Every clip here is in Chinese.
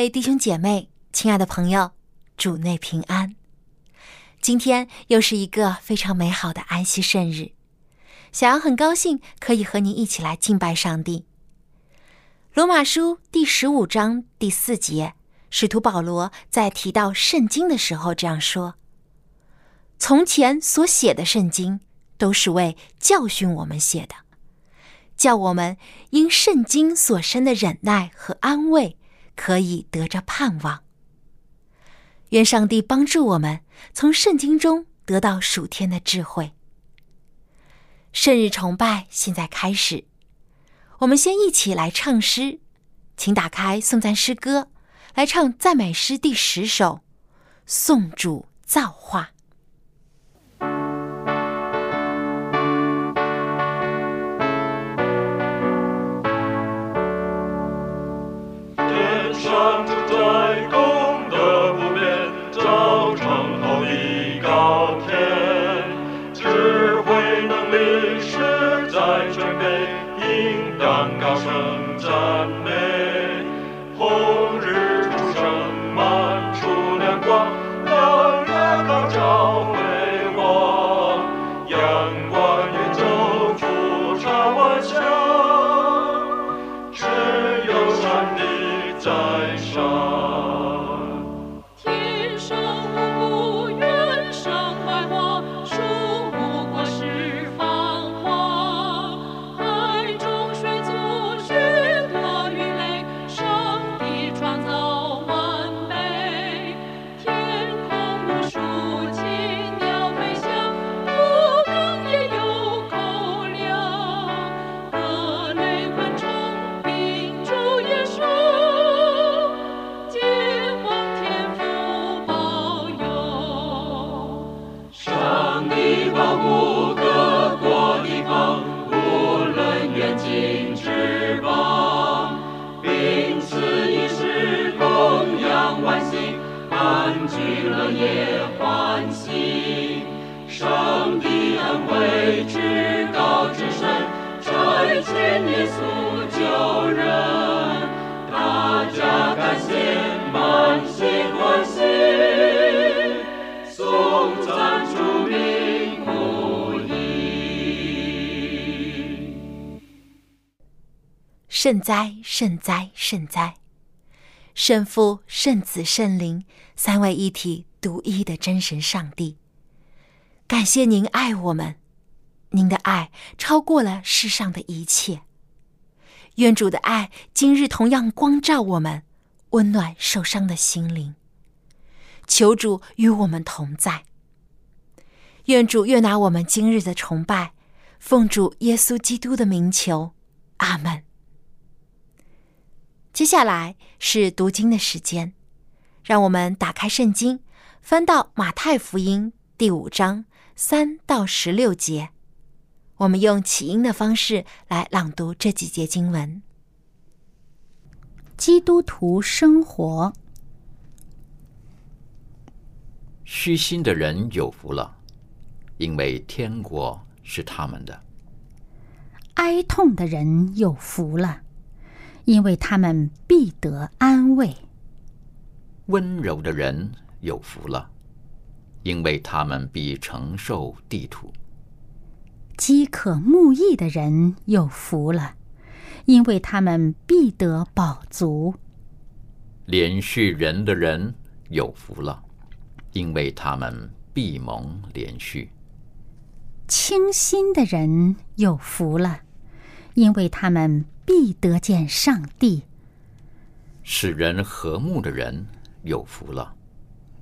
位弟兄姐妹，亲爱的朋友，主内平安。今天又是一个非常美好的安息圣日，小杨很高兴可以和您一起来敬拜上帝。罗马书第十五章第四节，使徒保罗在提到圣经的时候这样说：“从前所写的圣经，都是为教训我们写的，叫我们因圣经所生的忍耐和安慰。”可以得着盼望。愿上帝帮助我们从圣经中得到属天的智慧。圣日崇拜现在开始，我们先一起来唱诗，请打开颂赞诗歌，来唱赞美诗第十首《颂主造化》。sun. 圣哉，圣哉，圣哉！圣父、圣子、圣灵三位一体、独一的真神上帝，感谢您爱我们，您的爱超过了世上的一切。愿主的爱今日同样光照我们，温暖受伤的心灵。求主与我们同在。愿主悦纳我们今日的崇拜，奉主耶稣基督的名求，阿门。接下来是读经的时间，让我们打开圣经，翻到马太福音第五章三到十六节。我们用起音的方式来朗读这几节经文。基督徒生活，虚心的人有福了，因为天国是他们的；哀痛的人有福了。因为他们必得安慰，温柔的人有福了，因为他们必承受地土；饥渴慕义的人有福了，因为他们必得饱足；连续人的人有福了，因为他们必蒙连续；清心的人有福了，因为他们。必得见上帝，使人和睦的人有福了，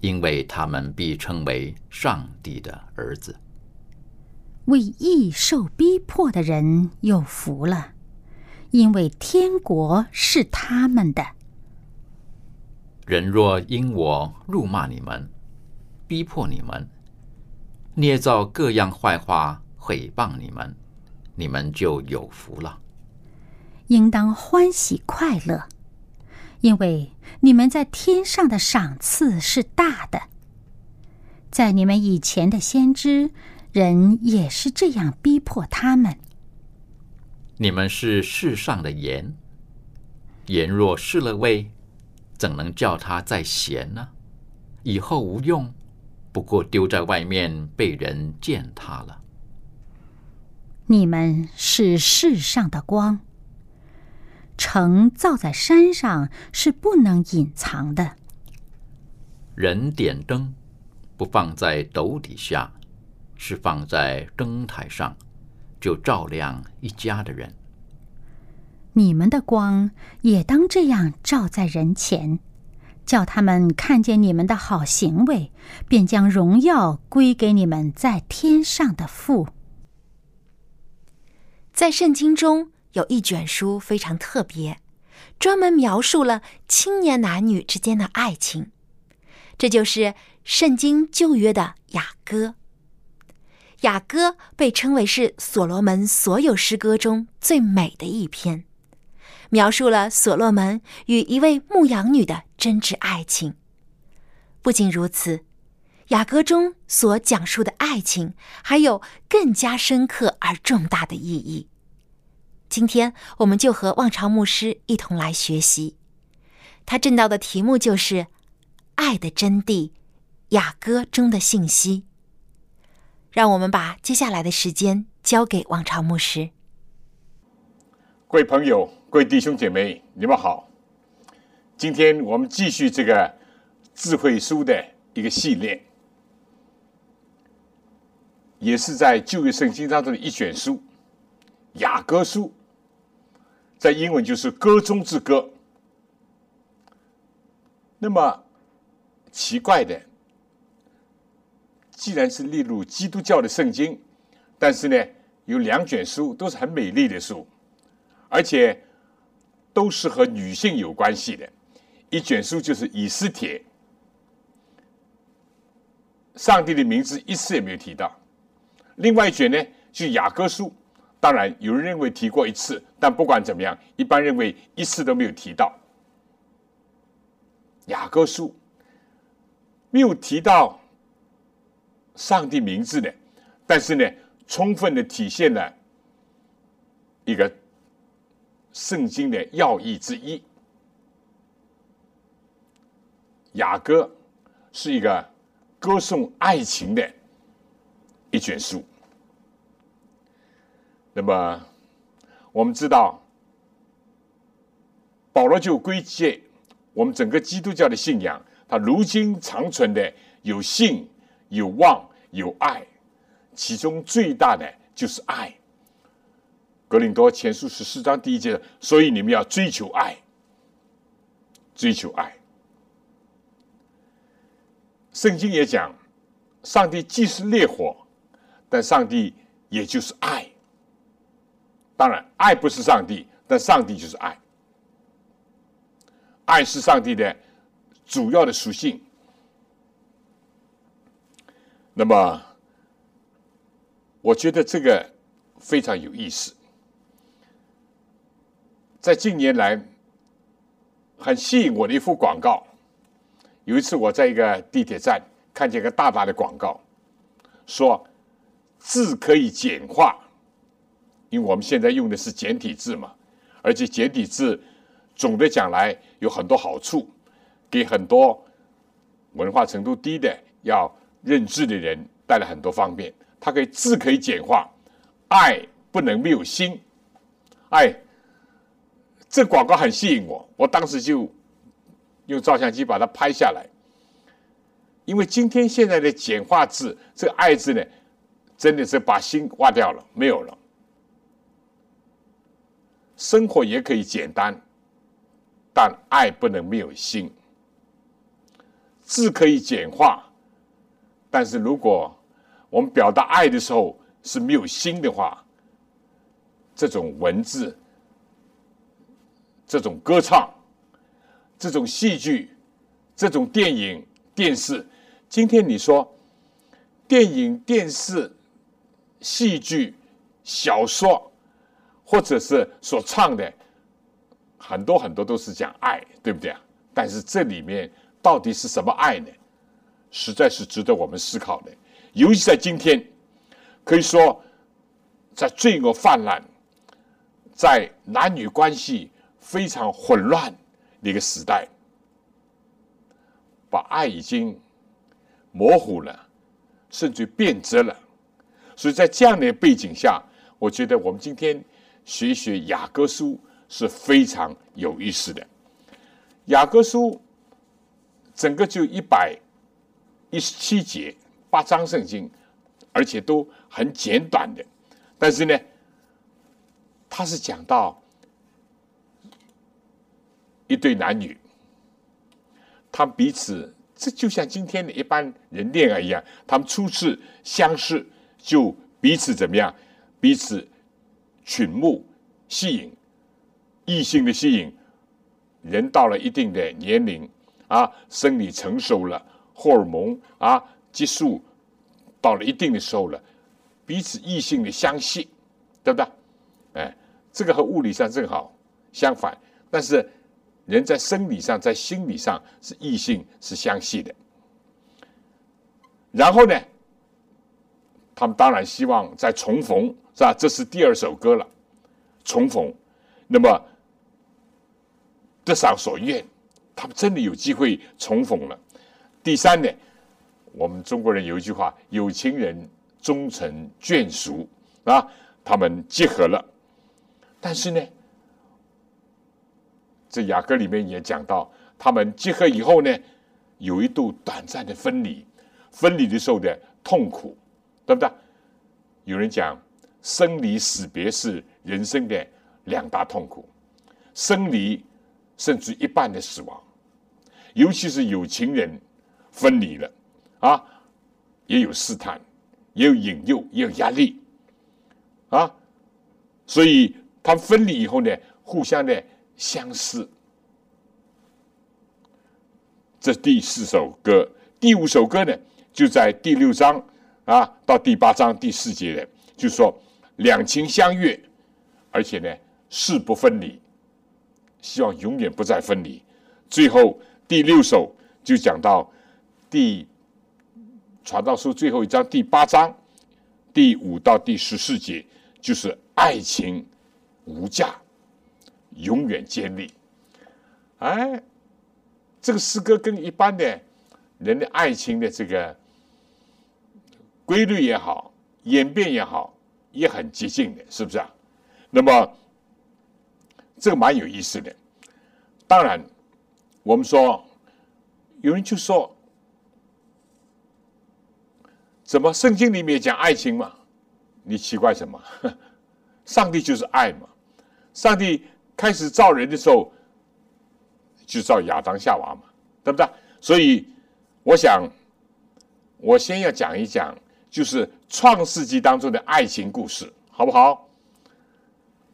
因为他们必称为上帝的儿子。为义受逼迫的人有福了，因为天国是他们的。人若因我辱骂你们，逼迫你们，捏造各样坏话毁谤你们，你们就有福了。应当欢喜快乐，因为你们在天上的赏赐是大的。在你们以前的先知，人也是这样逼迫他们。你们是世上的盐，盐若失了味，怎能叫它再咸呢？以后无用，不过丢在外面被人践踏了。你们是世上的光，城造在山上是不能隐藏的。人点灯，不放在斗底下，是放在灯台上，就照亮一家的人。你们的光也当这样照在人前，叫他们看见你们的好行为，便将荣耀归给你们在天上的父。在圣经中有一卷书非常特别，专门描述了青年男女之间的爱情，这就是圣经旧约的雅歌。雅歌被称为是所罗门所有诗歌中最美的一篇，描述了所罗门与一位牧羊女的真挚爱情。不仅如此，雅歌中所讲述的爱情还有更加深刻而重大的意义。今天，我们就和望潮牧师一同来学习。他正道的题目就是“爱的真谛”，雅歌中的信息。让我们把接下来的时间交给望潮牧师。各位朋友，各位弟兄姐妹，你们好。今天我们继续这个智慧书的一个系列，也是在旧约圣经当中的一卷书——雅歌书。在英文就是“歌中之歌”。那么奇怪的，既然是列入基督教的圣经，但是呢，有两卷书都是很美丽的书，而且都是和女性有关系的。一卷书就是《以斯帖》，上帝的名字一次也没有提到；另外一卷呢，是《雅各书》。当然，有人认为提过一次，但不管怎么样，一般认为一次都没有提到。雅各书没有提到上帝名字的，但是呢，充分的体现了一个圣经的要义之一。雅歌是一个歌颂爱情的一卷书。那么，我们知道，保罗就归结我们整个基督教的信仰，它如今长存的有信、有望、有爱，其中最大的就是爱。格林多前书十四章第一节，所以你们要追求爱，追求爱。圣经也讲，上帝既是烈火，但上帝也就是爱。当然，爱不是上帝，但上帝就是爱。爱是上帝的主要的属性。那么，我觉得这个非常有意思。在近年来，很吸引我的一幅广告。有一次，我在一个地铁站看见一个大大的广告，说字可以简化。因为我们现在用的是简体字嘛，而且简体字总的讲来有很多好处，给很多文化程度低的要认字的人带来很多方便。它可以字可以简化，爱不能没有心。哎，这广告很吸引我，我当时就用照相机把它拍下来。因为今天现在的简化字，这个“爱”字呢，真的是把心挖掉了，没有了。生活也可以简单，但爱不能没有心。字可以简化，但是如果我们表达爱的时候是没有心的话，这种文字、这种歌唱、这种戏剧、这种电影、电视，今天你说电影、电视、戏剧、小说，或者是所唱的很多很多都是讲爱，对不对啊？但是这里面到底是什么爱呢？实在是值得我们思考的。尤其在今天，可以说在罪恶泛滥、在男女关系非常混乱的一个时代，把爱已经模糊了，甚至变质了。所以在这样的背景下，我觉得我们今天学学雅各书是非常有意思的。雅各书整个就一百一十七节。八章圣经，而且都很简短的，但是呢，他是讲到一对男女，他们彼此，这就像今天的一般人恋爱一样，他们初次相识就彼此怎么样？彼此群目吸引，异性的吸引，人到了一定的年龄啊，生理成熟了，荷尔蒙啊。激素到了一定的时候了，彼此异性的相吸，对不对？哎，这个和物理上正好相反，但是人在生理上、在心理上是异性是相吸的。然后呢，他们当然希望再重逢，是吧？这是第二首歌了，重逢。那么得偿所愿，他们真的有机会重逢了。第三呢？我们中国人有一句话：“有情人终成眷属。”啊，他们结合了。但是呢，这雅歌里面也讲到，他们结合以后呢，有一度短暂的分离。分离的时候的痛苦，对不对？有人讲，生离死别是人生的两大痛苦，生离甚至一半的死亡，尤其是有情人分离了。啊，也有试探，也有引诱，也有压力，啊，所以他分离以后呢，互相的相思。这第四首歌，第五首歌呢，就在第六章啊到第八章第四节的，就说两情相悦，而且呢誓不分离，希望永远不再分离。最后第六首就讲到第。传道书最后一章第八章第五到第十四节，就是爱情无价，永远坚立。哎，这个诗歌跟一般的人的爱情的这个规律也好，演变也好，也很激进的，是不是啊？那么这个蛮有意思的。当然，我们说有人就说。怎么圣经里面讲爱情嘛？你奇怪什么？上帝就是爱嘛。上帝开始造人的时候，就造亚当夏娃嘛，对不对？所以我想，我先要讲一讲，就是创世纪当中的爱情故事，好不好？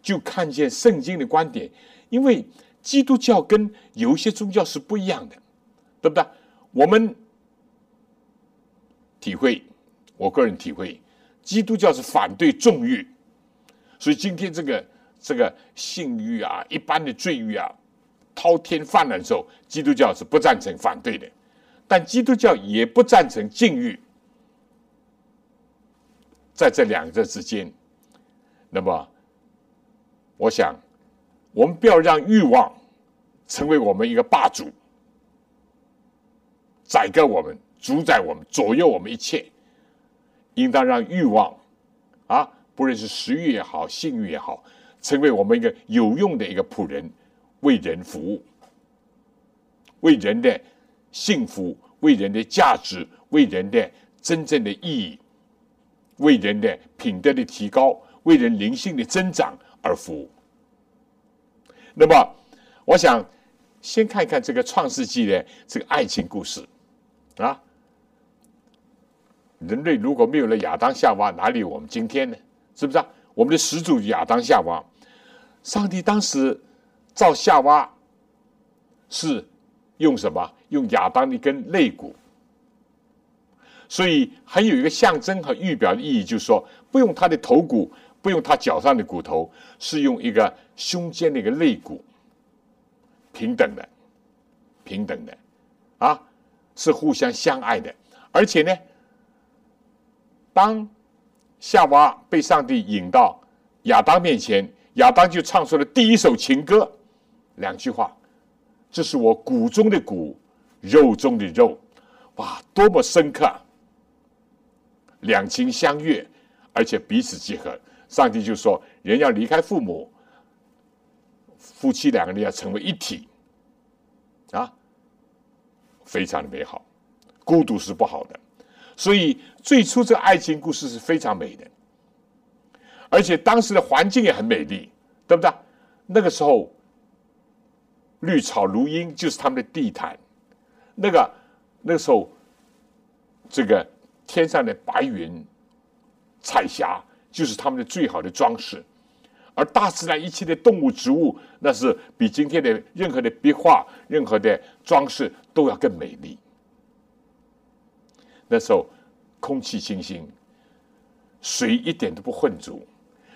就看见圣经的观点，因为基督教跟有些宗教是不一样的，对不对？我们体会。我个人体会，基督教是反对纵欲，所以今天这个这个性欲啊，一般的罪欲啊，滔天泛滥的时候，基督教是不赞成、反对的。但基督教也不赞成禁欲，在这两者之间，那么我想，我们不要让欲望成为我们一个霸主，宰割我们、主宰我们、左右我们一切。应当让欲望，啊，不论是食欲也好，性欲也好，成为我们一个有用的一个仆人，为人服务，为人的幸福，为人的价值，为人的真正的意义，为人的品德的提高，为人灵性的增长而服务。那么，我想先看一看这个创世纪的这个爱情故事，啊。人类如果没有了亚当夏娃，哪里有我们今天呢？是不是啊？我们的始祖亚当夏娃，上帝当时造夏娃是用什么？用亚当的一根肋骨，所以还有一个象征和预表的意义，就是说不用他的头骨，不用他脚上的骨头，是用一个胸间的一个肋骨，平等的，平等的，啊，是互相相爱的，而且呢。当夏娃被上帝引到亚当面前，亚当就唱出了第一首情歌，两句话：“这是我骨中的骨，肉中的肉。”哇，多么深刻！两情相悦，而且彼此结合。上帝就说：“人要离开父母，夫妻两个人要成为一体。”啊，非常的美好。孤独是不好的。所以最初这个爱情故事是非常美的，而且当时的环境也很美丽，对不对？那个时候绿草如茵就是他们的地毯，那个那个时候这个天上的白云彩霞就是他们的最好的装饰，而大自然一切的动物植物那是比今天的任何的壁画、任何的装饰都要更美丽。那时候空气清新，水一点都不混浊。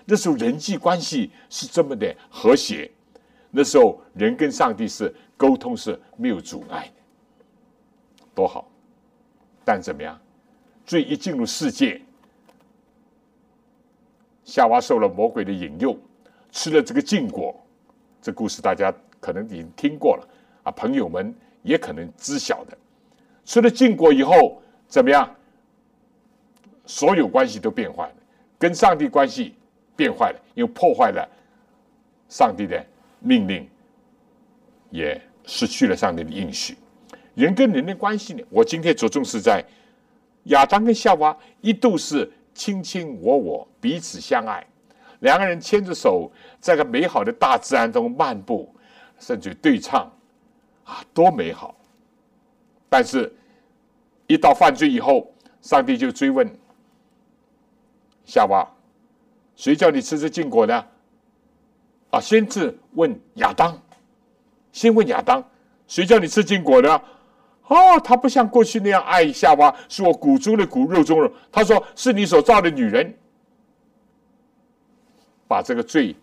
那时候人际关系是这么的和谐。那时候人跟上帝是沟通是没有阻碍的，多好！但怎么样？罪一进入世界，夏娃受了魔鬼的引诱，吃了这个禁果。这故事大家可能已经听过了啊，朋友们也可能知晓的。吃了禁果以后。怎么样？所有关系都变坏了，跟上帝关系变坏了，又破坏了上帝的命令，也失去了上帝的应许。人跟人的关系呢？我今天着重是在亚当跟夏娃一度是卿卿我我，彼此相爱，两个人牵着手，在个美好的大自然中漫步，甚至对唱，啊，多美好！但是。一到犯罪以后，上帝就追问夏娃：“谁叫你吃这禁果呢？”啊，先是问亚当，先问亚当：“谁叫你吃禁果呢？”哦，他不像过去那样爱夏娃，是我骨中的骨，肉中肉。他说：“是你所造的女人，把这个罪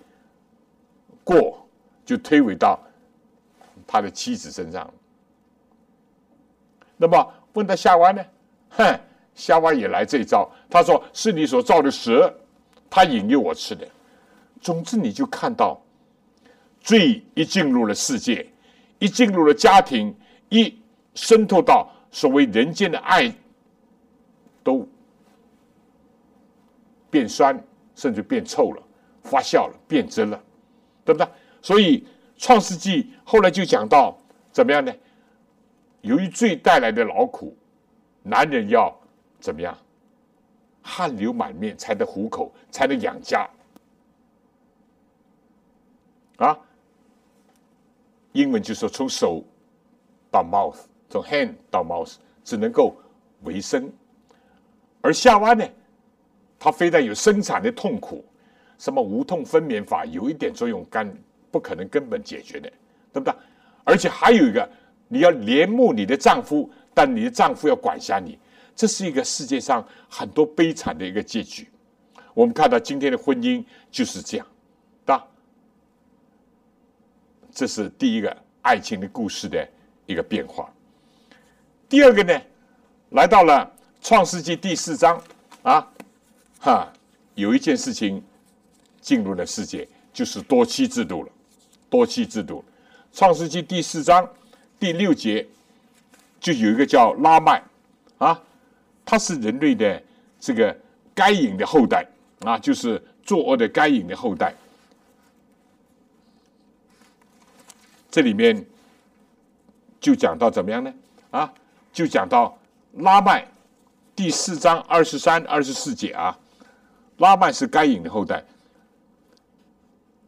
过就推诿到他的妻子身上。”那么。问到夏娃呢？哼，夏娃也来这一招。他说：“是你所造的蛇，他引诱我吃的。”总之，你就看到，罪一进入了世界，一进入了家庭，一渗透到所谓人间的爱，都变酸，甚至变臭了，发酵了，变质了，对不对？所以，《创世纪》后来就讲到怎么样呢？由于罪带来的劳苦，男人要怎么样？汗流满面才能糊口，才能养家。啊，英文就说从手到 mouth，从 hand 到 mouse 只能够维生。而夏娃呢，它非但有生产的痛苦，什么无痛分娩法有一点作用，干不可能根本解决的，对不对？而且还有一个。你要怜慕你的丈夫，但你的丈夫要管辖你，这是一个世界上很多悲惨的一个结局。我们看到今天的婚姻就是这样，的。这是第一个爱情的故事的一个变化。第二个呢，来到了创世纪第四章啊，哈，有一件事情进入了世界，就是多妻制度了。多妻制度，创世纪第四章。第六节就有一个叫拉麦啊，他是人类的这个该隐的后代啊，就是作恶的该隐的后代。这里面就讲到怎么样呢？啊，就讲到拉麦第四章二十三、二十四节啊，拉麦是该隐的后代。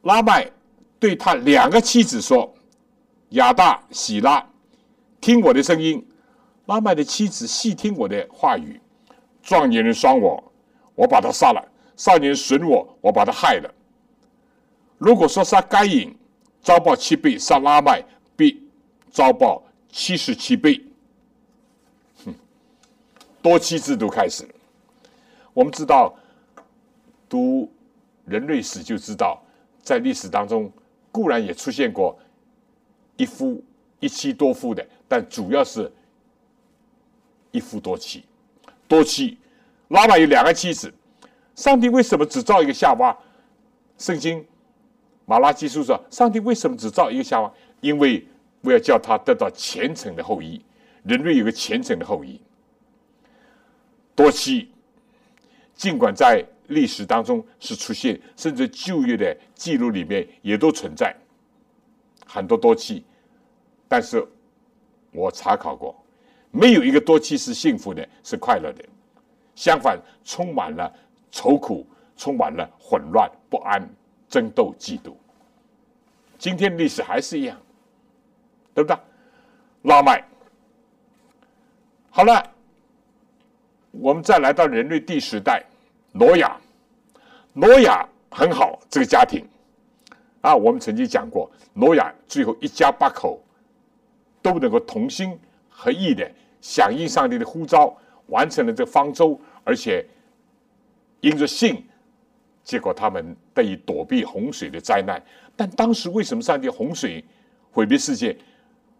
拉麦对他两个妻子说。亚大、喜拉，听我的声音；拉麦的妻子细听我的话语，壮年人伤我，我把他杀了；少年损我，我把他害了。如果说杀该隐，遭报七倍；杀拉麦，必遭报七十七倍。多妻制度开始。我们知道，读人类史就知道，在历史当中固然也出现过一夫一妻多夫的，但主要是一夫多妻。多妻，拉玛有两个妻子。上帝为什么只造一个夏娃？圣经马拉基书说，上帝为什么只造一个夏娃？因为我要叫他得到虔诚的后裔。人类有个虔诚的后裔。多妻。尽管在历史当中是出现，甚至旧约的记录里面也都存在很多多妻，但是我查考过，没有一个多妻是幸福的，是快乐的，相反，充满了愁苦，充满了混乱、不安、争斗、嫉妒。今天历史还是一样，对不对？拉麦，好了。我们再来到人类第十代，挪亚，挪亚很好，这个家庭啊，我们曾经讲过，挪亚最后一家八口都能够同心合意的响应上帝的呼召，完成了这方舟，而且因着信，结果他们得以躲避洪水的灾难。但当时为什么上帝洪水毁灭世界？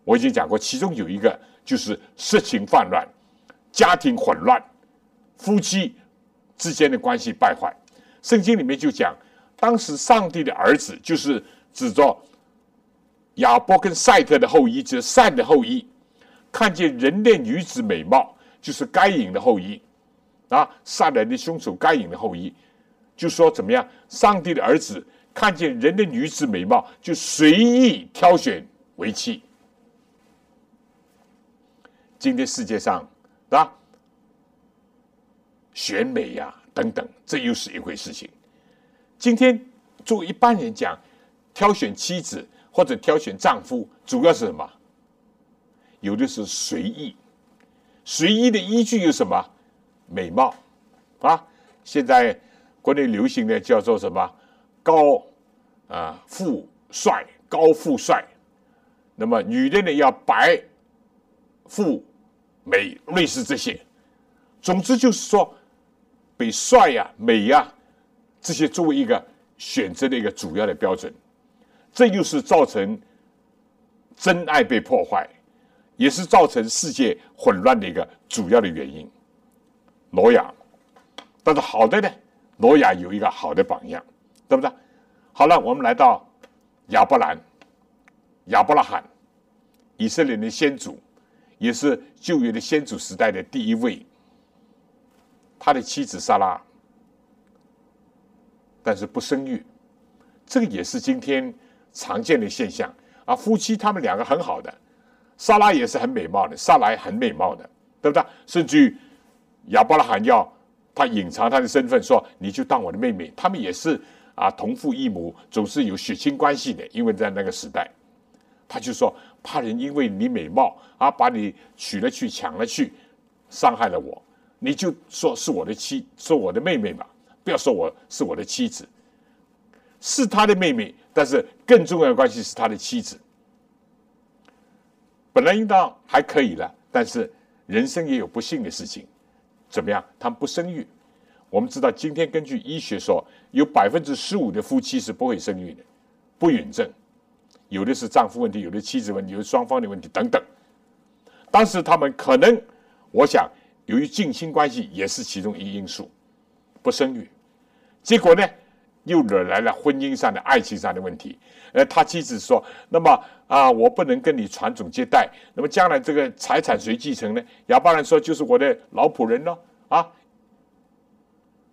我已经讲过，其中有一个就是色情泛滥，家庭混乱。夫妻之间的关系败坏，圣经里面就讲，当时上帝的儿子就是指着亚伯跟赛特的后裔，就是善的后裔，看见人类女子美貌，就是该隐的后裔啊，杀人的凶手该隐的后裔，就说怎么样？上帝的儿子看见人的女子美貌，就随意挑选为妻。今天世界上啊。选美呀，等等，这又是一回事情。今天作为一般人讲，挑选妻子或者挑选丈夫，主要是什么？有的是随意，随意的依据有什么？美貌啊！现在国内流行的叫做什么？高啊富帅，高富帅。那么女的呢，要白富美，类似这些。总之就是说。被帅呀、美呀这些作为一个选择的一个主要的标准，这又是造成真爱被破坏，也是造成世界混乱的一个主要的原因。挪亚，但是好的呢，挪亚有一个好的榜样，对不对？好了，我们来到亚伯兰、亚伯拉罕，以色列的先祖，也是旧约的先祖时代的第一位。他的妻子莎拉，但是不生育，这个也是今天常见的现象啊。夫妻他们两个很好的，莎拉也是很美貌的，莎拉很美貌的，对不对？甚至于亚伯拉罕要他隐藏他的身份，说你就当我的妹妹。他们也是啊，同父异母，总是有血亲关系的。因为在那个时代，他就说怕人因为你美貌啊，把你娶了去，抢了去，伤害了我。你就说是我的妻，说我的妹妹嘛，不要说我是我的妻子，是他的妹妹，但是更重要的关系是他的妻子。本来应当还可以了，但是人生也有不幸的事情，怎么样？他们不生育。我们知道，今天根据医学说，有百分之十五的夫妻是不会生育的，不孕症，有的是丈夫问题，有的妻子问题，有的双方的问题等等。当时他们可能，我想。由于近亲关系也是其中一个因素，不生育，结果呢，又惹来了婚姻上的、爱情上的问题。呃，他妻子说：“那么啊，我不能跟你传宗接代，那么将来这个财产谁继承呢？”亚伯兰说：“就是我的老仆人咯，啊，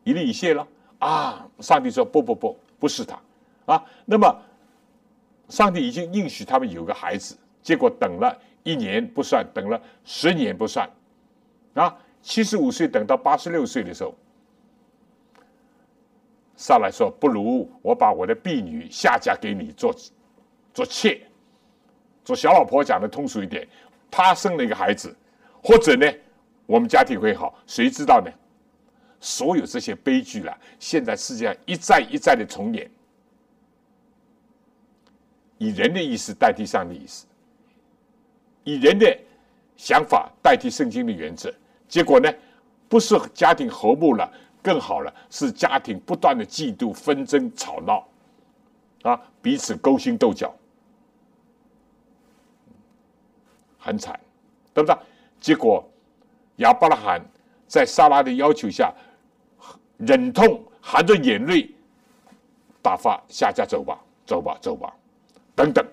以利以谢了。”啊，上帝说：“不不不，不是他，啊，那么上帝已经应许他们有个孩子，结果等了一年不算，等了十年不算，啊。”七十五岁等到八十六岁的时候，上来说：“不如我把我的婢女下嫁给你做做妾，做小老婆。”讲的通俗一点，她生了一个孩子，或者呢，我们家庭会好，谁知道呢？所有这些悲剧了，现在世界上一再一再的重演，以人的意思代替上帝意思，以人的想法代替圣经的原则，结果呢，不是家庭和睦了，更好了，是家庭不断的嫉妒、纷争、吵闹，啊，彼此勾心斗角，很惨，对不对？结果亚伯拉罕在撒拉的要求下，忍痛含着眼泪打发下家走吧，走吧，走吧，等等，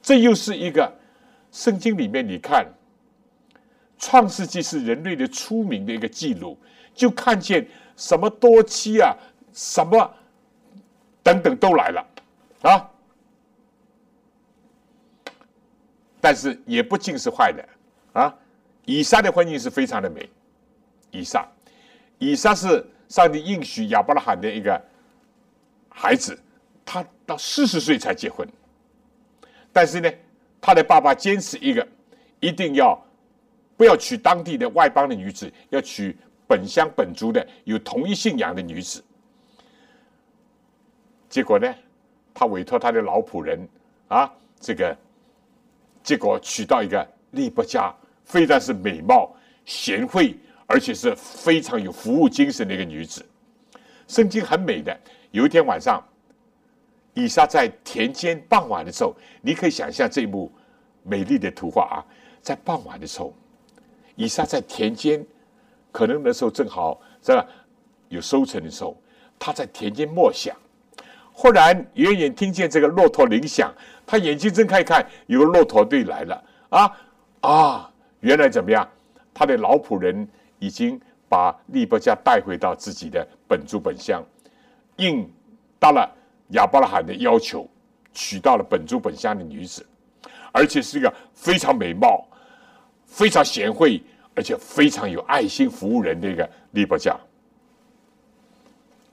这又是一个圣经里面你看。创世纪是人类的出名的一个记录，就看见什么多妻啊，什么等等都来了啊，但是也不尽是坏的啊。以撒的婚姻是非常的美，以撒，以撒是上帝应许亚伯拉罕的一个孩子，他到四十岁才结婚，但是呢，他的爸爸坚持一个一定要。不要娶当地的外邦的女子，要娶本乡本族的有同一信仰的女子。结果呢，他委托他的老仆人啊，这个结果娶到一个利伯家，非但是美貌贤惠，而且是非常有服务精神的一个女子。圣经很美的。有一天晚上，以撒在田间傍晚的时候，你可以想象这一幕美丽的图画啊，在傍晚的时候。以撒在田间，可能那时候正好在有收成的时候，他在田间默想，忽然远远听见这个骆驼铃响，他眼睛睁开看，有个骆驼队来了啊啊！原来怎么样？他的老仆人已经把利伯家带回到自己的本族本乡，应到了亚伯拉罕的要求，娶到了本族本乡的女子，而且是一个非常美貌。非常贤惠，而且非常有爱心服务人的一个利伯家，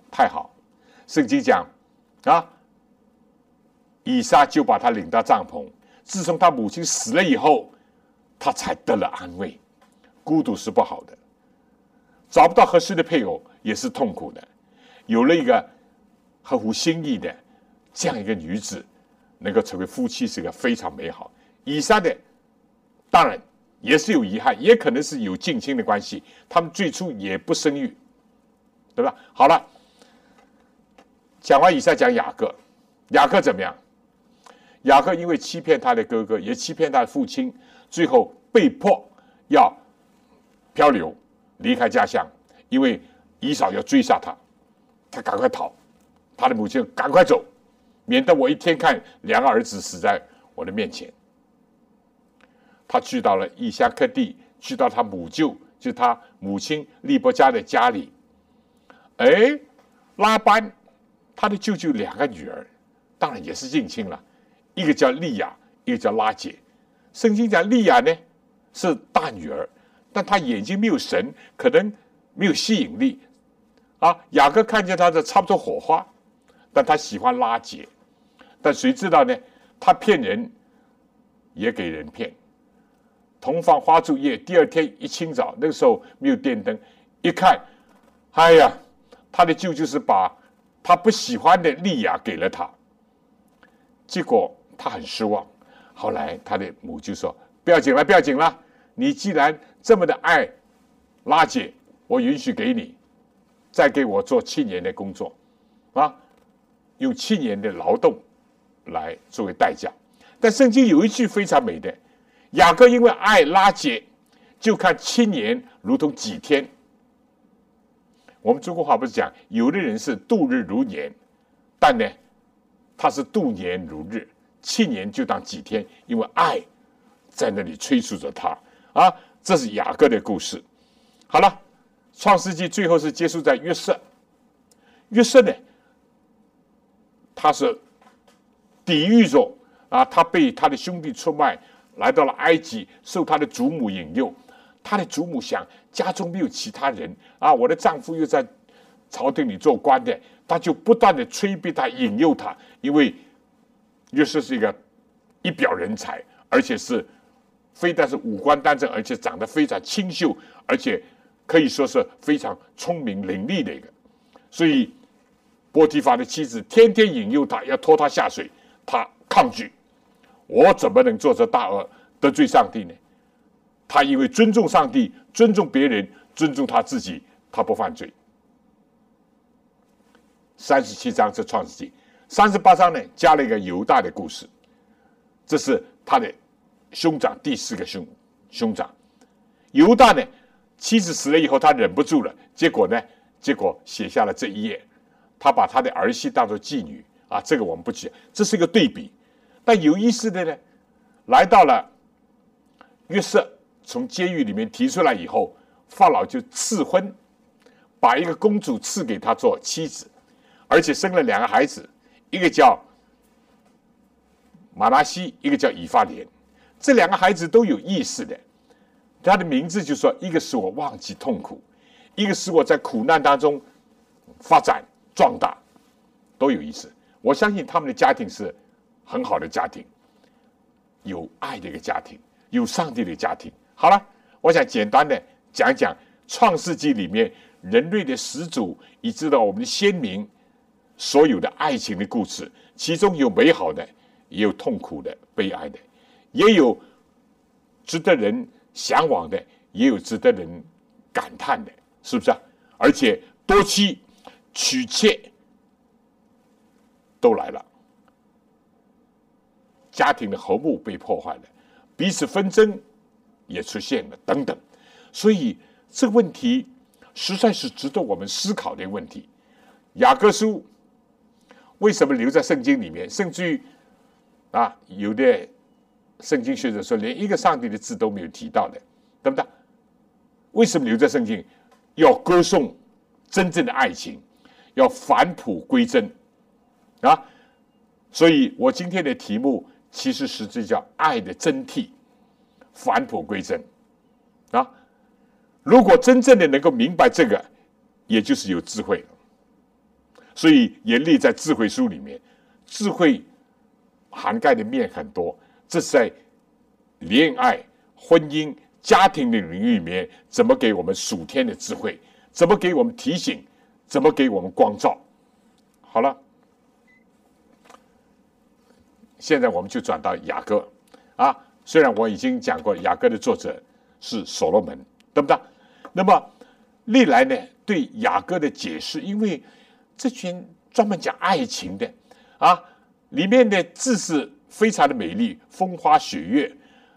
太好。圣经讲啊，以撒就把他领到帐篷。自从他母亲死了以后，他才得了安慰。孤独是不好的，找不到合适的配偶也是痛苦的。有了一个合乎心意的这样一个女子，能够成为夫妻，是个非常美好。以撒的当然。也是有遗憾，也可能是有近亲的关系。他们最初也不生育，对吧？好了，讲完以撒，讲雅各。雅各怎么样？雅各因为欺骗他的哥哥，也欺骗他的父亲，最后被迫要漂流，离开家乡。因为以嫂要追杀他，他赶快逃。他的母亲赶快走，免得我一天看两个儿子死在我的面前。他去到了异乡客地，去到他母舅，就他母亲利伯家的家里。哎，拉班，他的舅舅两个女儿，当然也是近亲了，一个叫利亚，一个叫拉姐。圣经讲利亚呢是大女儿，但她眼睛没有神，可能没有吸引力。啊，雅各看见她的差不多火花，但他喜欢拉姐。但谁知道呢？他骗人，也给人骗。同放花烛夜，第二天一清早，那个时候没有电灯，一看，哎呀，他的舅舅是把他不喜欢的莉亚给了他，结果他很失望。后来他的母就说：“不要紧了，不要紧了，你既然这么的爱拉姐，我允许给你，再给我做七年的工作，啊，用七年的劳动来作为代价。”但圣经有一句非常美的。雅各因为爱拉结，就看七年如同几天。我们中国话不是讲，有的人是度日如年，但呢，他是度年如日，七年就当几天，因为爱在那里催促着他啊。这是雅各的故事。好了，创世纪最后是结束在约瑟。约瑟呢，他是抵御着啊，他被他的兄弟出卖。来到了埃及，受他的祖母引诱，他的祖母想家中没有其他人啊，我的丈夫又在朝廷里做官的，他就不断的催逼他、引诱他，因为约瑟是一个一表人才，而且是非但是五官端正，而且长得非常清秀，而且可以说是非常聪明伶俐的一个。所以波提法的妻子天天引诱他，要拖他下水，他抗拒。我怎么能做这大恶得罪上帝呢？他因为尊重上帝、尊重别人、尊重他自己，他不犯罪。三十七章是创世纪，三十八章呢加了一个犹大的故事，这是他的兄长第四个兄兄长犹大呢，妻子死了以后，他忍不住了，结果呢，结果写下了这一页，他把他的儿媳当做妓女啊，这个我们不讲，这是一个对比。那有意思的呢，来到了约瑟从监狱里面提出来以后，法老就赐婚，把一个公主赐给他做妻子，而且生了两个孩子，一个叫马拉西，一个叫以法莲。这两个孩子都有意思的，他的名字就说：一个使我忘记痛苦，一个使我在苦难当中发展壮大，都有意思。我相信他们的家庭是。很好的家庭，有爱的一个家庭，有上帝的家庭。好了，我想简单的讲讲《创世纪》里面人类的始祖，以至到我们的先民所有的爱情的故事，其中有美好的，也有痛苦的、悲哀的，也有值得人向往的，也有值得人感叹的，是不是啊？而且多妻娶妾都来了。家庭的和睦被破坏了，彼此纷争也出现了，等等。所以这个问题实在是值得我们思考的问题。雅各书为什么留在圣经里面？甚至于啊，有的圣经学者说，连一个上帝的字都没有提到的，对不对？为什么留在圣经？要歌颂真正的爱情，要返璞归真啊！所以我今天的题目。其实实质叫爱的真谛，返璞归真啊！如果真正的能够明白这个，也就是有智慧。所以也列在智慧书里面，智慧涵盖的面很多。这是在恋爱、婚姻、家庭的领域里面，怎么给我们属天的智慧？怎么给我们提醒？怎么给我们光照？好了。现在我们就转到雅各，啊，虽然我已经讲过雅各的作者是所罗门，对不对？那么历来呢对雅各的解释，因为这群专门讲爱情的啊，里面的字是非常的美丽，风花雪月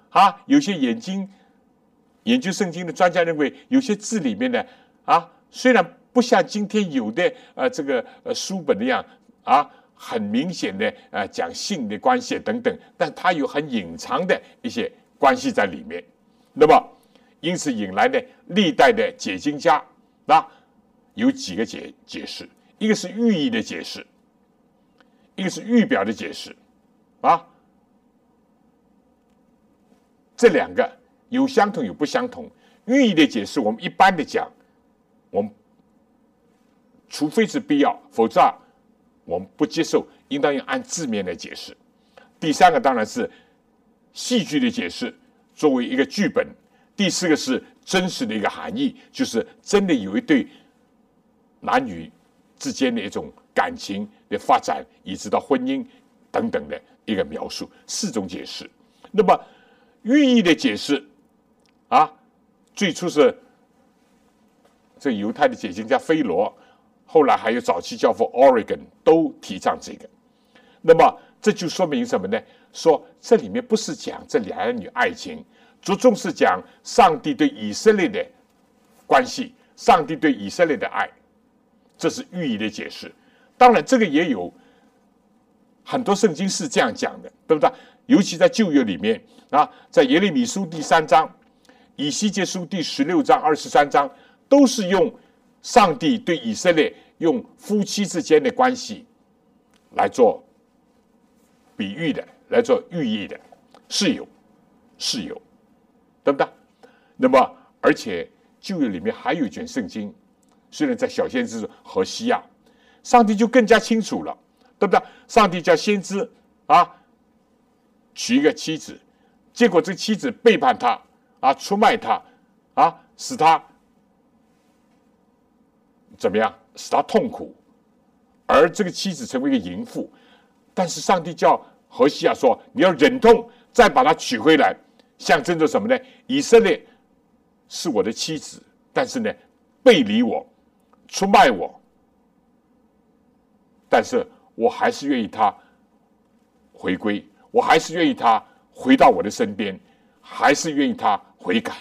啊，有些眼睛研究圣经的专家认为，有些字里面呢啊，虽然不像今天有的呃这个呃书本那样啊。很明显的，呃，讲性的关系等等，但它有很隐藏的一些关系在里面。那么，因此引来的历代的解经家，那有几个解解释：一个是寓意的解释，一个是预表的解释，啊，这两个有相同有不相同。寓意的解释，我们一般的讲，我们除非是必要，否则。我们不接受，应当用按字面来解释。第三个当然是戏剧的解释，作为一个剧本。第四个是真实的一个含义，就是真的有一对男女之间的一种感情的发展，以直到婚姻等等的一个描述。四种解释。那么寓意的解释啊，最初是这犹太的解经家菲罗。后来还有早期教父 Oregon 都提倡这个，那么这就说明什么呢？说这里面不是讲这两女爱情，着重是讲上帝对以色列的关系，上帝对以色列的爱，这是寓意的解释。当然，这个也有很多圣经是这样讲的，对不对？尤其在旧约里面啊，在耶利米书第三章、以西结书第十六章、二十三章，都是用上帝对以色列。用夫妻之间的关系来做比喻的，来做寓意的，是有，是有，对不对？那么，而且旧约里面还有一卷圣经，虽然在小先知和西亚，上帝就更加清楚了，对不对？上帝叫先知啊娶一个妻子，结果这妻子背叛他啊，出卖他啊，使他怎么样使他痛苦，而这个妻子成为一个淫妇。但是上帝叫何西亚说：“你要忍痛再把她娶回来，象征着什么呢？以色列是我的妻子，但是呢，背离我，出卖我，但是我还是愿意她回归，我还是愿意她回到我的身边，还是愿意她悔改，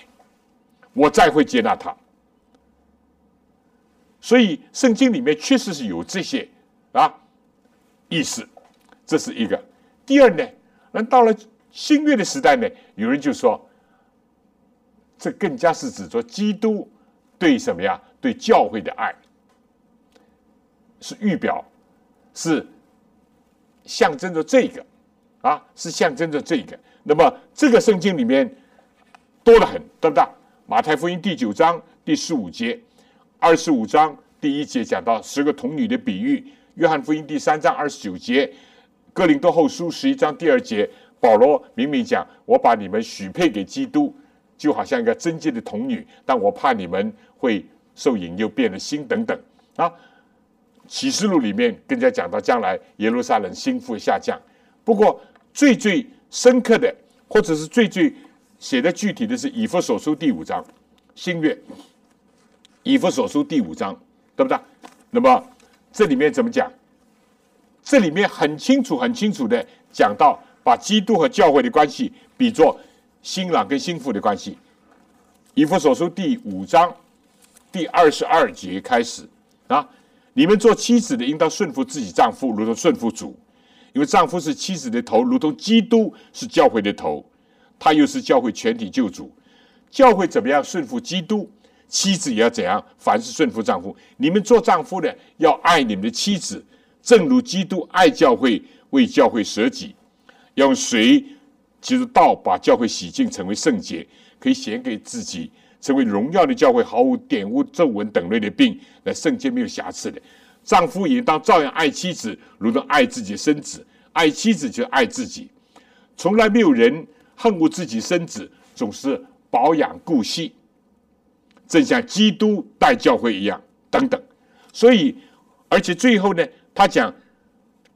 我再会接纳她。所以圣经里面确实是有这些啊意思。”这是一个。第二呢，那到了新约的时代呢，有人就说，这更加是指着基督对什么呀？对教会的爱，是预表，是象征着这个啊，是象征着这个。那么这个圣经里面多得很，对不对？马太福音第九章第十五节，二十五章第一节讲到十个童女的比喻，约翰福音第三章二十九节。哥林多后书十一章第二节，保罗明明讲：“我把你们许配给基督，就好像一个贞洁的童女，但我怕你们会受引诱变了心等等。”啊，启示录里面更加讲到将来耶路撒冷心腹下降。不过最最深刻的，或者是最最写的具体的是以弗所书第五章新约，以弗所书第五章，对不对？那么这里面怎么讲？这里面很清楚、很清楚的讲到，把基督和教会的关系比作新郎跟新妇的关系。以弗所书第五章第二十二节开始啊，你们做妻子的应当顺服自己丈夫，如同顺服主，因为丈夫是妻子的头，如同基督是教会的头，他又是教会全体救主。教会怎么样顺服基督，妻子也要怎样，凡事顺服丈夫。你们做丈夫的要爱你们的妻子。正如基督爱教会，为教会舍己，用水其实道把教会洗净，成为圣洁，可以显给自己，成为荣耀的教会，毫无玷污、皱纹等类的病，来圣洁没有瑕疵的。丈夫也当照样爱妻子，如同爱自己身子。爱妻子就爱自己，从来没有人恨过自己身子，总是保养顾惜，正像基督待教会一样。等等，所以，而且最后呢？他讲，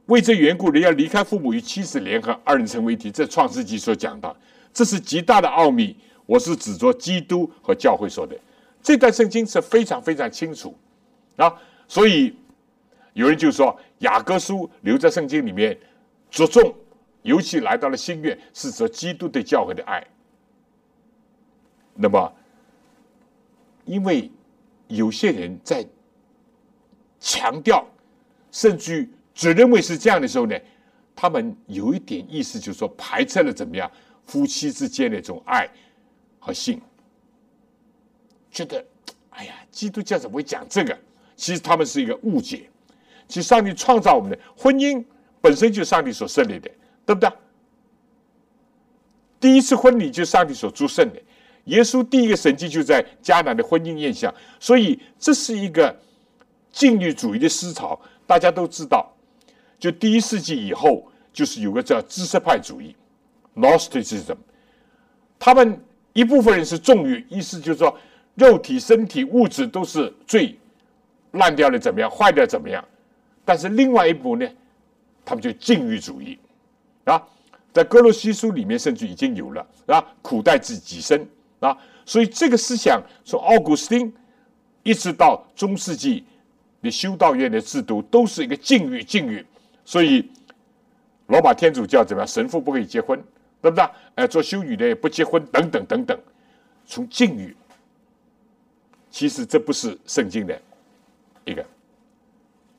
为这缘故，人要离开父母与妻子联合，二人成为一体。这创世纪所讲的，这是极大的奥秘。我是指着基督和教会说的，这段圣经是非常非常清楚啊。所以有人就说，雅各书留在圣经里面，着重，尤其来到了新月，是指基督对教会的爱。那么，因为有些人在强调。甚至只认为是这样的时候呢，他们有一点意思，就是说排斥了怎么样夫妻之间的这种爱和性，觉得哎呀，基督教怎么会讲这个？其实他们是一个误解。其实上帝创造我们的婚姻本身就是上帝所设立的，对不对？第一次婚礼就是上帝所祝圣的。耶稣第一个神迹就在迦南的婚姻宴上，所以这是一个禁欲主义的思潮。大家都知道，就第一世纪以后，就是有个叫知识派主义 （Gnosticism）。他们一部分人是重欲，意思就是说，肉体、身体、物质都是最烂掉了，怎么样？坏掉怎么样？但是另外一部呢，他们就禁欲主义啊，在哥罗西书里面甚至已经有了啊，苦待自己身啊。所以这个思想从奥古斯丁一直到中世纪。你修道院的制度都是一个禁欲，禁欲，所以罗马天主教怎么样？神父不可以结婚，对不对？哎，做修女的也不结婚，等等等等。从禁欲，其实这不是圣经的一个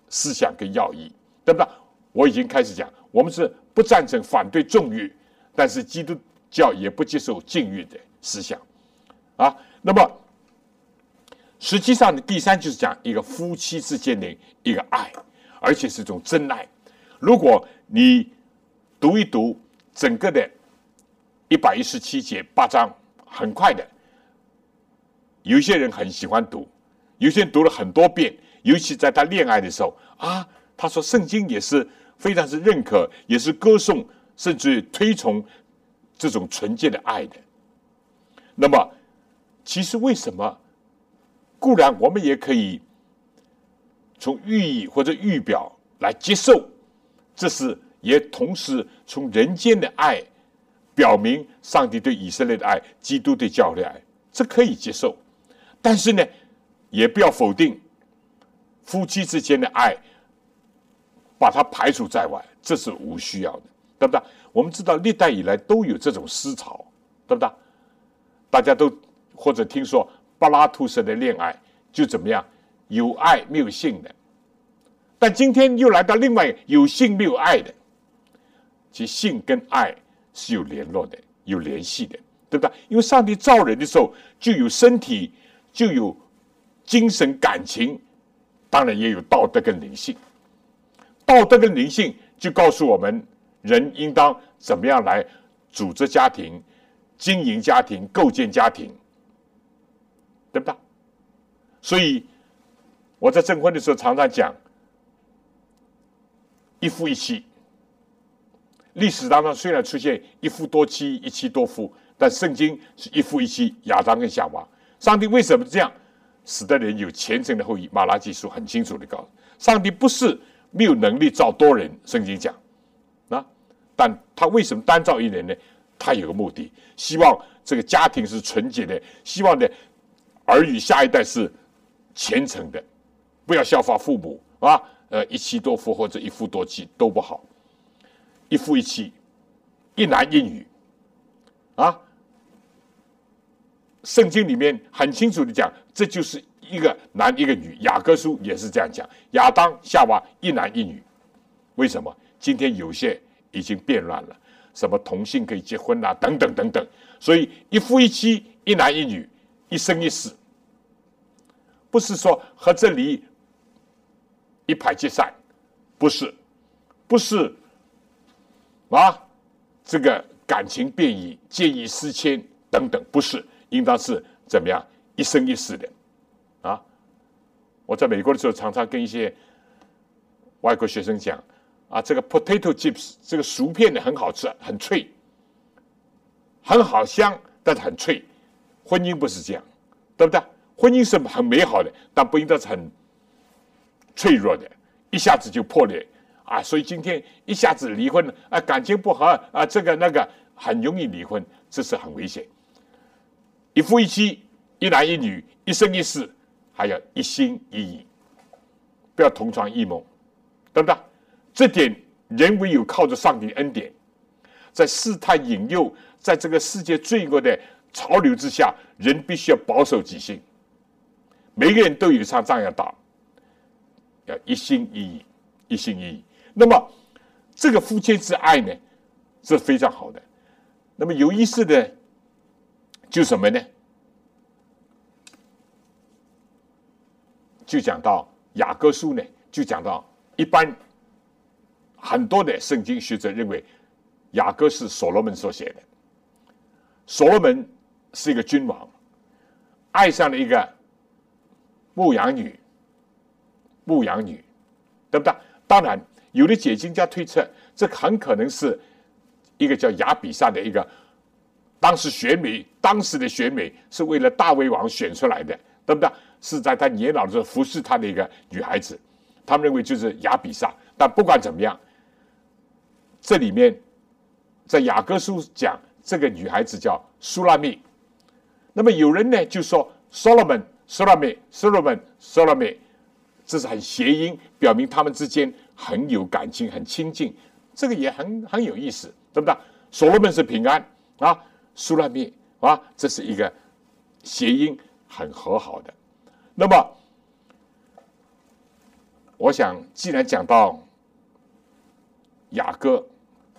思想跟要义，对不对？我已经开始讲，我们是不赞成反对纵欲，但是基督教也不接受禁欲的思想啊。那么。实际上呢，第三就是讲一个夫妻之间的一个爱，而且是一种真爱。如果你读一读整个的一百一十七节八章，很快的，有些人很喜欢读，有些人读了很多遍，尤其在他恋爱的时候啊，他说圣经也是非常是认可，也是歌颂，甚至推崇这种纯洁的爱的。那么，其实为什么？固然，我们也可以从寓意或者预表来接受，这是也同时从人间的爱表明上帝对以色列的爱，基督对教会的爱，这可以接受。但是呢，也不要否定夫妻之间的爱，把它排除在外，这是无需要的，对不对？我们知道历代以来都有这种思潮，对不对？大家都或者听说柏拉图式的恋爱就怎么样，有爱没有性的。但今天又来到另外有性没有爱的，其实性跟爱是有联络的，有联系的，对不对？因为上帝造人的时候就有身体。就有精神感情，当然也有道德跟灵性。道德跟灵性就告诉我们，人应当怎么样来组织家庭、经营家庭、构建家庭，对不对？所以我在证婚的时候常常讲一夫一妻。历史当中虽然出现一夫多妻、一妻多夫，但圣经是一夫一妻，亚当跟夏娃。上帝为什么这样使得人有虔诚的后裔？马拉基书很清楚的告诉：上帝不是没有能力造多人。圣经讲啊，但他为什么单造一人呢？他有个目的，希望这个家庭是纯洁的，希望呢儿女下一代是虔诚的，不要效法父母啊。呃，一妻多夫或者一夫多妻都不好，一夫一妻，一男一女啊。圣经里面很清楚的讲，这就是一个男一个女。雅各书也是这样讲，亚当夏娃一男一女。为什么？今天有些已经变乱了，什么同性可以结婚啊，等等等等。所以一夫一妻，一男一女，一生一世，不是说和这里一拍即散，不是，不是啊，这个感情变异、见异思迁等等，不是。应当是怎么样一生一世的啊！我在美国的时候，常常跟一些外国学生讲啊，这个 potato chips 这个薯片呢很好吃，很脆，很好香，但是很脆。婚姻不是这样，对不对？婚姻是很美好的，但不应该是很脆弱的，一下子就破裂啊！所以今天一下子离婚啊，感情不和啊，这个那个很容易离婚，这是很危险。一夫一妻，一男一女，一生一世，还要一心一意，不要同床异梦，对不对？这点人唯有靠着上帝恩典，在试探引诱，在这个世界罪恶的潮流之下，人必须要保守己心。每个人都有一场仗要打，要一心一意，一心一意。那么，这个夫妻之爱呢，是非常好的。那么有意思的。就什么呢？就讲到雅各书呢，就讲到一般很多的圣经学者认为雅各是所罗门所写的。所罗门是一个君王，爱上了一个牧羊女，牧羊女，对不对？当然，有的解经家推测，这很可能是一个叫亚比萨的一个。当时选美，当时的选美是为了大卫王选出来的，对不对？是在他年老的时候服侍他的一个女孩子，他们认为就是雅比萨。但不管怎么样，这里面在雅各书讲这个女孩子叫苏拉密。那么有人呢就说 Solomon、Solomon、Solomon、Solomon，这是很谐音，表明他们之间很有感情、很亲近。这个也很很有意思，对不对？所罗门是平安啊。苏拉密啊，这是一个谐音，很和好的。那么，我想，既然讲到雅各，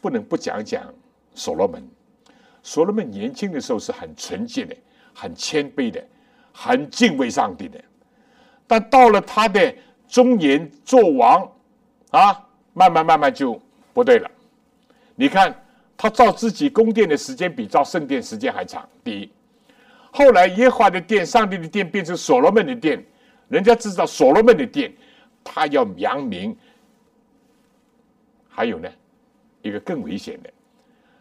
不能不讲讲所罗门。所罗门年轻的时候是很纯洁的，很谦卑的，很敬畏上帝的。但到了他的中年做王啊，慢慢慢慢就不对了。你看。他造自己宫殿的时间比造圣殿时间还长。第一，后来耶和华的殿、上帝的殿变成所罗门的殿，人家知道所罗门的殿，他要扬名。还有呢，一个更危险的，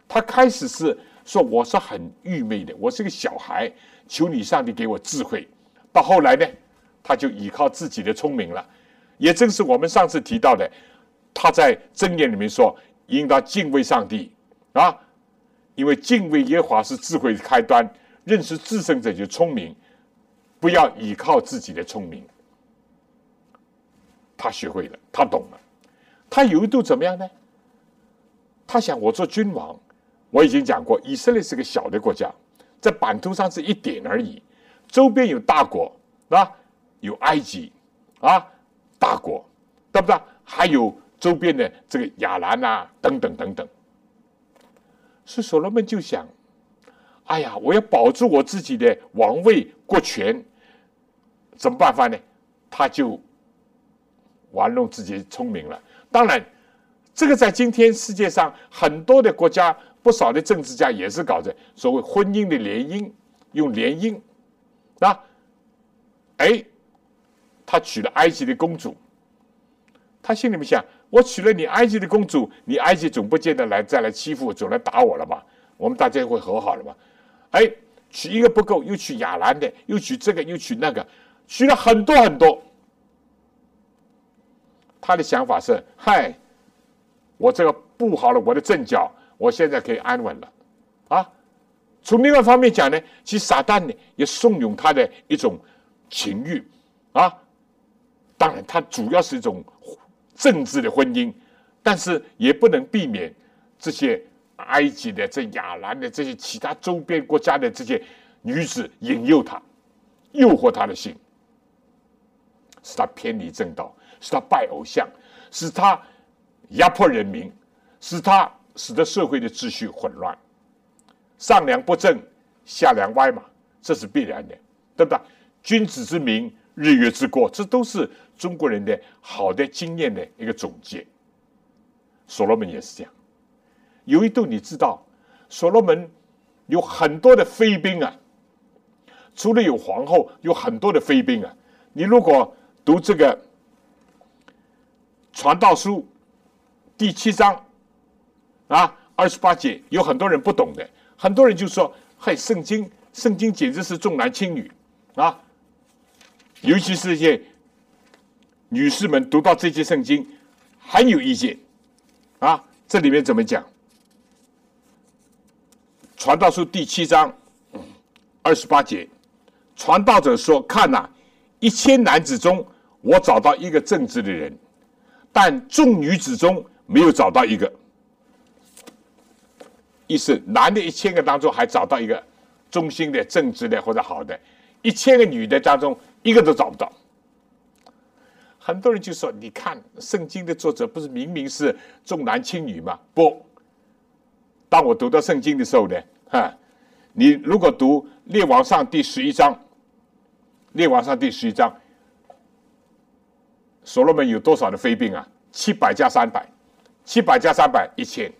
他开始是说我是很愚昧的，我是个小孩，求你上帝给我智慧。到后来呢，他就依靠自己的聪明了，也正是我们上次提到的，他在箴言里面说，应当敬畏上帝啊，因为敬畏耶和华是智慧的开端，认识至圣者就聪明，不要依靠自己的聪明。他学会了，他懂了，他有一度怎么样呢？他想，我做君王，我已经讲过，以色列是个小的国家，在版图上是一点而已，周边有大国啊，有埃及啊，大国，对不对？还有周边的这个亚兰啊，等等等等。是所罗门就想，哎呀，我要保住我自己的王位国权，怎么办法呢？他就。玩弄自己聪明了，当然，这个在今天世界上很多的国家，不少的政治家也是搞着所谓婚姻的联姻，用联姻，啊，哎，他娶了埃及的公主，他心里面想：我娶了你埃及的公主，你埃及总不见得来再来欺负我，总来打我了吧？我们大家会和好了吧？哎，娶一个不够，又娶亚兰的，又娶这个，又娶那个，娶了很多很多。他的想法是：嗨，我这个布好了我的阵脚，我现在可以安稳了，啊。从另外方面讲呢，其实撒旦呢也怂恿他的一种情欲，啊。当然，他主要是一种政治的婚姻，但是也不能避免这些埃及的、这亚兰的、这些其他周边国家的这些女子引诱他，诱惑他的心，使他偏离正道。是他拜偶像，使他压迫人民，使他使得社会的秩序混乱，上梁不正下梁歪嘛，这是必然的，对不对？君子之名，日月之过，这都是中国人的好的经验的一个总结。所罗门也是这样，有一度你知道，所罗门有很多的妃嫔啊，除了有皇后，有很多的妃嫔啊。你如果读这个。传道书第七章啊，二十八节，有很多人不懂的，很多人就说：“嘿，圣经，圣经简直是重男轻女啊！”尤其是一些女士们读到这些圣经很有意见啊。这里面怎么讲？传道书第七章二十八节，传道者说：“看呐，一千男子中，我找到一个正直的人。”但众女子中没有找到一个，意思男的一千个当中还找到一个忠心的、正直的或者好的，一千个女的当中一个都找不到。很多人就说：“你看圣经的作者不是明明是重男轻女吗？”不，当我读到圣经的时候呢，哈，你如果读列王上第十一章，列王上第十一章。所罗门有多少的妃嫔啊？七百加三百，七百加三百一千。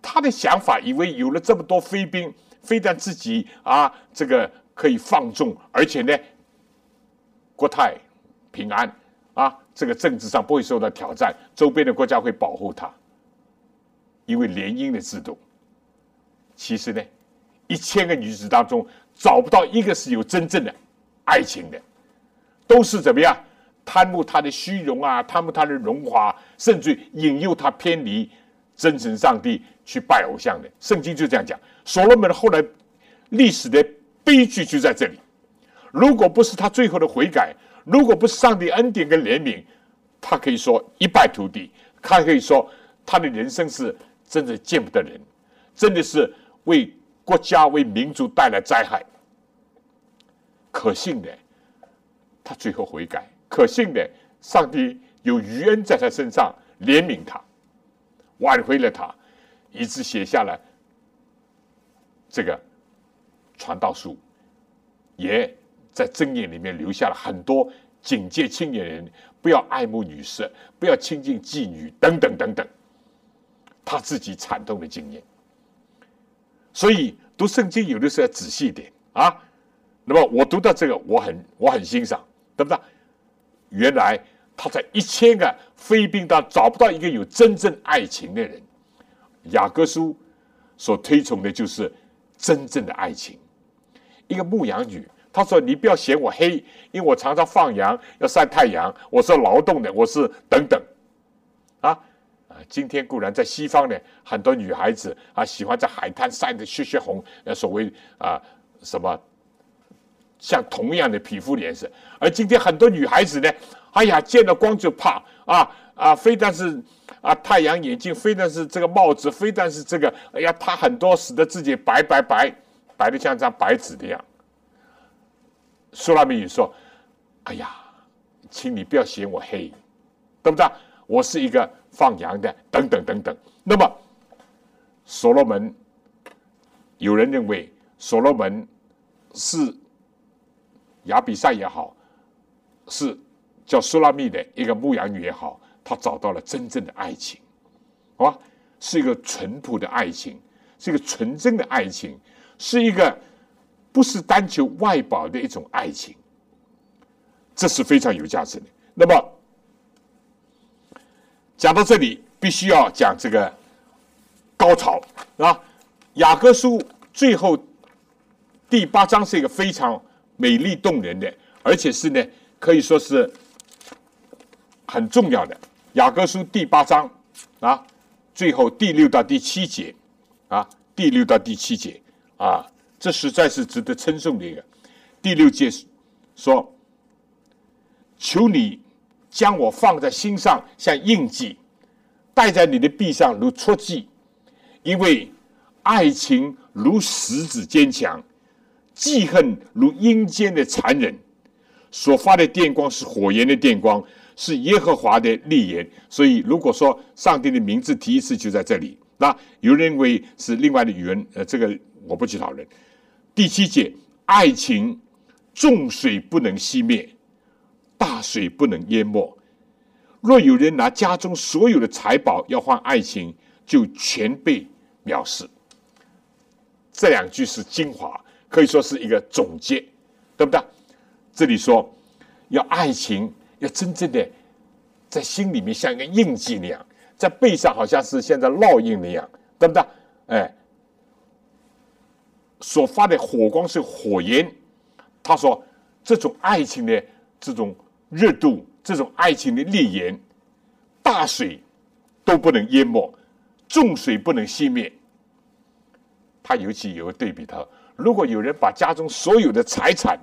他的想法以为有了这么多妃嫔，非但自己啊这个可以放纵，而且呢国泰平安啊，这个政治上不会受到挑战，周边的国家会保护他，因为联姻的制度。其实呢，一千个女子当中找不到一个是有真正的爱情的。都是怎么样贪慕他的虚荣啊，贪慕他的荣华，甚至引诱他偏离真神上帝去拜偶像的。圣经就这样讲。所罗门后来历史的悲剧就在这里。如果不是他最后的悔改，如果不是上帝恩典跟怜悯，他可以说一败涂地。他可以说他的人生是真的见不得人，真的是为国家为民族带来灾害。可信的。他最后悔改，可信的，上帝有余恩在他身上，怜悯他，挽回了他，以致写下了这个传道书，也在箴言里面留下了很多警戒青年人不要爱慕女色，不要亲近妓女等等等等，他自己惨痛的经验。所以读圣经有的时候要仔细一点啊。那么我读到这个，我很我很欣赏。对不对？原来他在一千个非兵当找不到一个有真正爱情的人。雅各书所推崇的就是真正的爱情。一个牧羊女她说：“你不要嫌我黑，因为我常常放羊，要晒太阳，我是劳动的，我是等等。”啊啊！今天固然在西方呢，很多女孩子啊喜欢在海滩晒得血血红，那，所谓啊什么像同样的皮肤颜色。而今天很多女孩子呢，哎呀，见了光就怕啊啊！非但是啊太阳眼镜，非但是这个帽子，非但是这个，哎呀，她很多使得自己白白白白的像张白纸的样。苏拉米语说：“哎呀，请你不要嫌我黑，对不对？我是一个放羊的，等等等等。那么，所罗门，有人认为所罗门是亚比赛也好，是叫苏拉密的一个牧羊女也好，她找到了真正的爱情，好吧？是一个淳朴的爱情，是一个纯真的爱情，是一个。”不是单求外保的一种爱情，这是非常有价值的。那么讲到这里，必须要讲这个高潮啊。雅各书最后第八章是一个非常美丽动人的，而且是呢可以说是很重要的。雅各书第八章啊，最后第六到第七节啊，第六到第七节啊。这实在是值得称颂的一个第六节说：“求你将我放在心上，像印记，戴在你的臂上如戳记，因为爱情如石子坚强，记恨如阴间的残忍。所发的电光是火焰的电光，是耶和华的利言。所以，如果说上帝的名字提一次就在这里，那有人认为是另外的语言，呃，这个我不去讨论。”第七节，爱情，重水不能熄灭，大水不能淹没。若有人拿家中所有的财宝要换爱情，就全被藐视。这两句是精华，可以说是一个总结，对不对？这里说，要爱情，要真正的在心里面像一个印记那样，在背上好像是现在烙印那样，对不对？哎。所发的火光是火焰，他说这种爱情的这种热度，这种爱情的烈焰，大水都不能淹没，重水不能熄灭。他尤其有个对比，他如果有人把家中所有的财产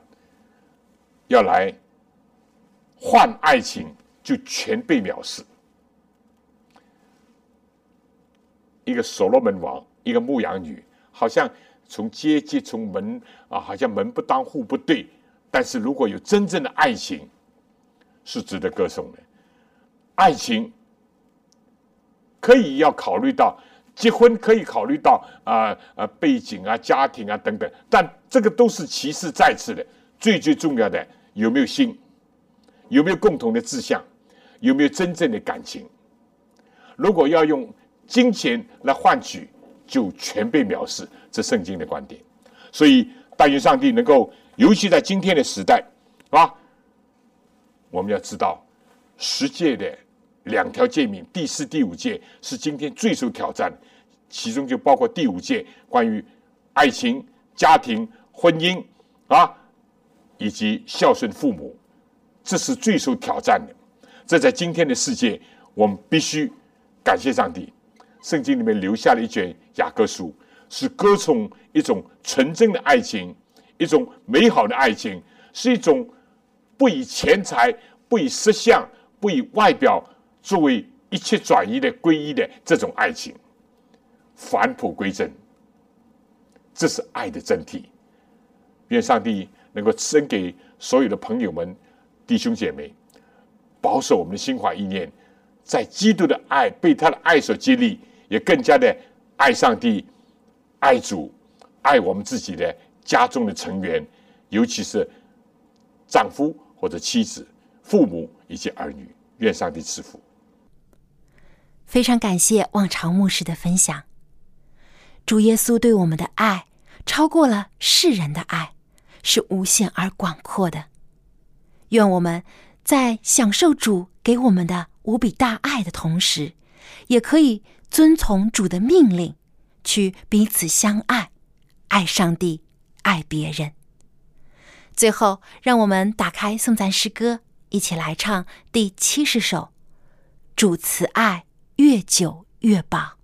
要来换爱情，就全被藐视。一个所罗门王，一个牧羊女，好像。从阶级，从门啊，好像门不当户不对。但是如果有真正的爱情，是值得歌颂的。爱情可以要考虑到结婚，可以考虑到啊啊背景啊、家庭啊等等。但这个都是其次再次的，最最重要的有没有心，有没有共同的志向，有没有真正的感情。如果要用金钱来换取，就全被藐视。这圣经的观点，所以但愿上帝能够，尤其在今天的时代，啊，我们要知道，世界的两条诫命，第四、第五诫是今天最受挑战，其中就包括第五诫关于爱情、家庭、婚姻啊，以及孝顺父母，这是最受挑战的。这在今天的世界，我们必须感谢上帝，圣经里面留下了一卷雅各书。是歌颂一种纯真的爱情，一种美好的爱情，是一种不以钱财、不以色相、不以外表作为一切转移的皈依的这种爱情，返璞归真。这是爱的真谛。愿上帝能够赐给所有的朋友们、弟兄姐妹，保守我们的心怀意念，在基督的爱被他的爱所激励，也更加的爱上帝。爱主，爱我们自己的家中的成员，尤其是丈夫或者妻子、父母以及儿女。愿上帝赐福。非常感谢望潮牧师的分享。主耶稣对我们的爱超过了世人的爱，是无限而广阔的。愿我们在享受主给我们的无比大爱的同时，也可以遵从主的命令，去彼此相爱，爱上帝，爱别人。最后，让我们打开颂赞诗歌，一起来唱第七十首《主慈爱》。越久越棒。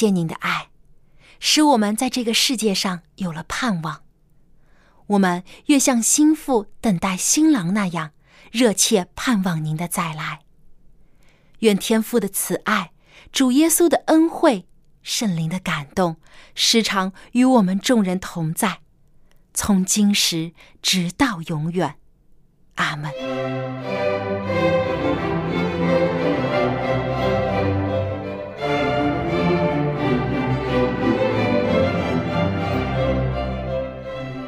谢您的爱使我们在这个世界上有了盼望。我们越像心腹等待新郎那样热切盼望您的再来。愿天父的慈爱主耶稣的恩惠圣灵的感动时常与我们众人同在从今时直到永远。阿门。